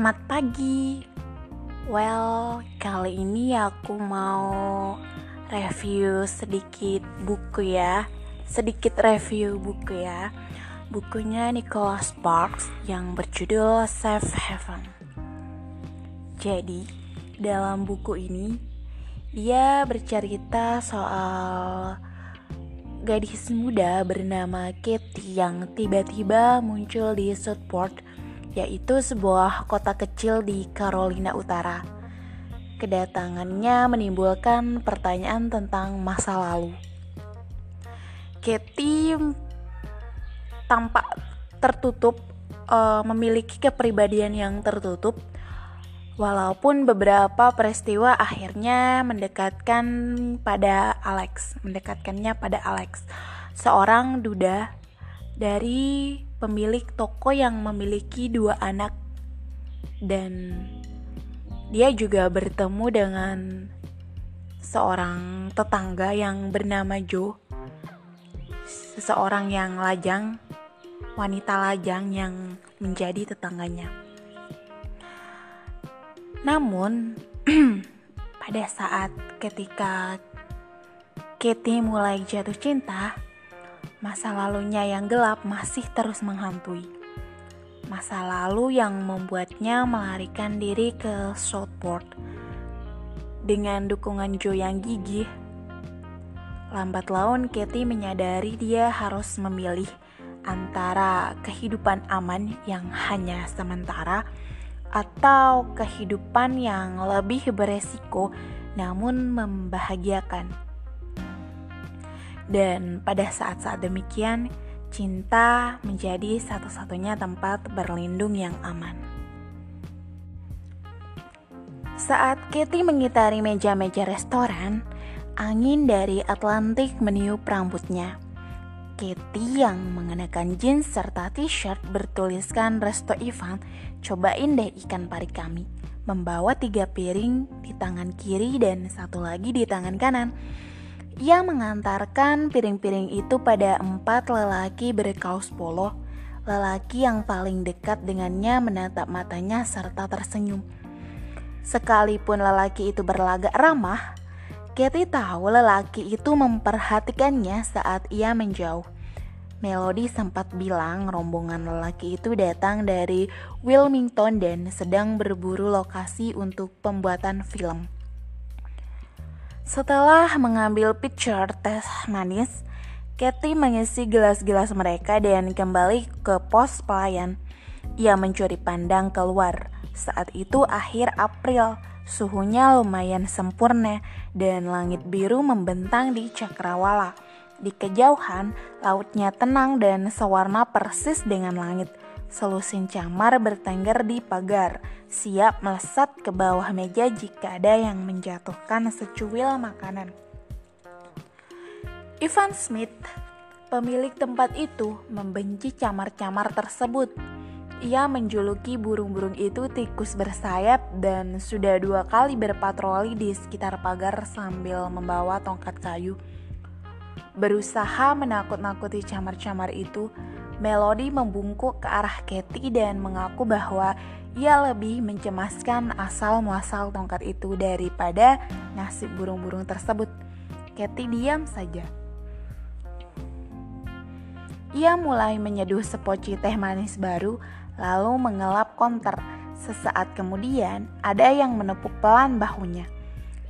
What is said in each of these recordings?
Selamat pagi. Well, kali ini aku mau review sedikit buku ya. Sedikit review buku ya. Bukunya Nicholas Sparks yang berjudul Safe Heaven. Jadi, dalam buku ini dia bercerita soal gadis muda bernama Katie yang tiba-tiba muncul di Southport yaitu sebuah kota kecil di Carolina Utara. Kedatangannya menimbulkan pertanyaan tentang masa lalu. Katie tampak tertutup, uh, memiliki kepribadian yang tertutup, walaupun beberapa peristiwa akhirnya mendekatkan pada Alex, mendekatkannya pada Alex, seorang duda dari pemilik toko yang memiliki dua anak. Dan dia juga bertemu dengan seorang tetangga yang bernama Joe. Seseorang yang lajang wanita lajang yang menjadi tetangganya. Namun pada saat ketika Katie mulai jatuh cinta Masa lalunya yang gelap masih terus menghantui. Masa lalu yang membuatnya melarikan diri ke Southport. Dengan dukungan Joe yang gigih, lambat laun Katie menyadari dia harus memilih antara kehidupan aman yang hanya sementara atau kehidupan yang lebih beresiko namun membahagiakan. Dan pada saat-saat demikian, cinta menjadi satu-satunya tempat berlindung yang aman. Saat Katie mengitari meja-meja restoran, angin dari Atlantik meniup rambutnya. Katie yang mengenakan jeans serta t-shirt bertuliskan Resto Ivan, cobain deh ikan pari kami. Membawa tiga piring di tangan kiri dan satu lagi di tangan kanan ia mengantarkan piring-piring itu pada empat lelaki berkaus polo. Lelaki yang paling dekat dengannya menatap matanya serta tersenyum. Sekalipun lelaki itu berlagak ramah, Katie tahu lelaki itu memperhatikannya saat ia menjauh. Melody sempat bilang rombongan lelaki itu datang dari Wilmington dan sedang berburu lokasi untuk pembuatan film. Setelah mengambil picture teh manis, Katie mengisi gelas-gelas mereka dan kembali ke pos pelayan. Ia mencuri pandang keluar. Saat itu akhir April, suhunya lumayan sempurna dan langit biru membentang di cakrawala. Di kejauhan, lautnya tenang dan sewarna persis dengan langit. Selusin camar bertengger di pagar, siap melesat ke bawah meja jika ada yang menjatuhkan secuil makanan. Ivan Smith, pemilik tempat itu, membenci camar-camar tersebut. Ia menjuluki burung-burung itu tikus bersayap dan sudah dua kali berpatroli di sekitar pagar sambil membawa tongkat kayu. Berusaha menakut-nakuti camar-camar itu, Melody membungkuk ke arah Katie dan mengaku bahwa ia lebih mencemaskan asal muasal tongkat itu daripada nasib burung-burung tersebut. Katie diam saja. Ia mulai menyeduh sepoci teh manis baru, lalu mengelap konter. Sesaat kemudian, ada yang menepuk pelan bahunya.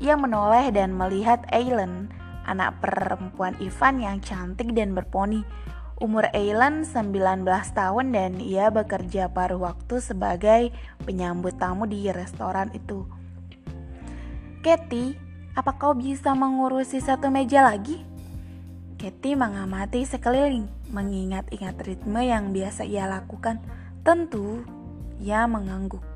Ia menoleh dan melihat Aileen, anak perempuan Ivan yang cantik dan berponi. Umur Aileen 19 tahun dan ia bekerja paruh waktu sebagai penyambut tamu di restoran itu. Katie, apa kau bisa mengurusi satu meja lagi? Katie mengamati sekeliling, mengingat-ingat ritme yang biasa ia lakukan. Tentu, ia mengangguk.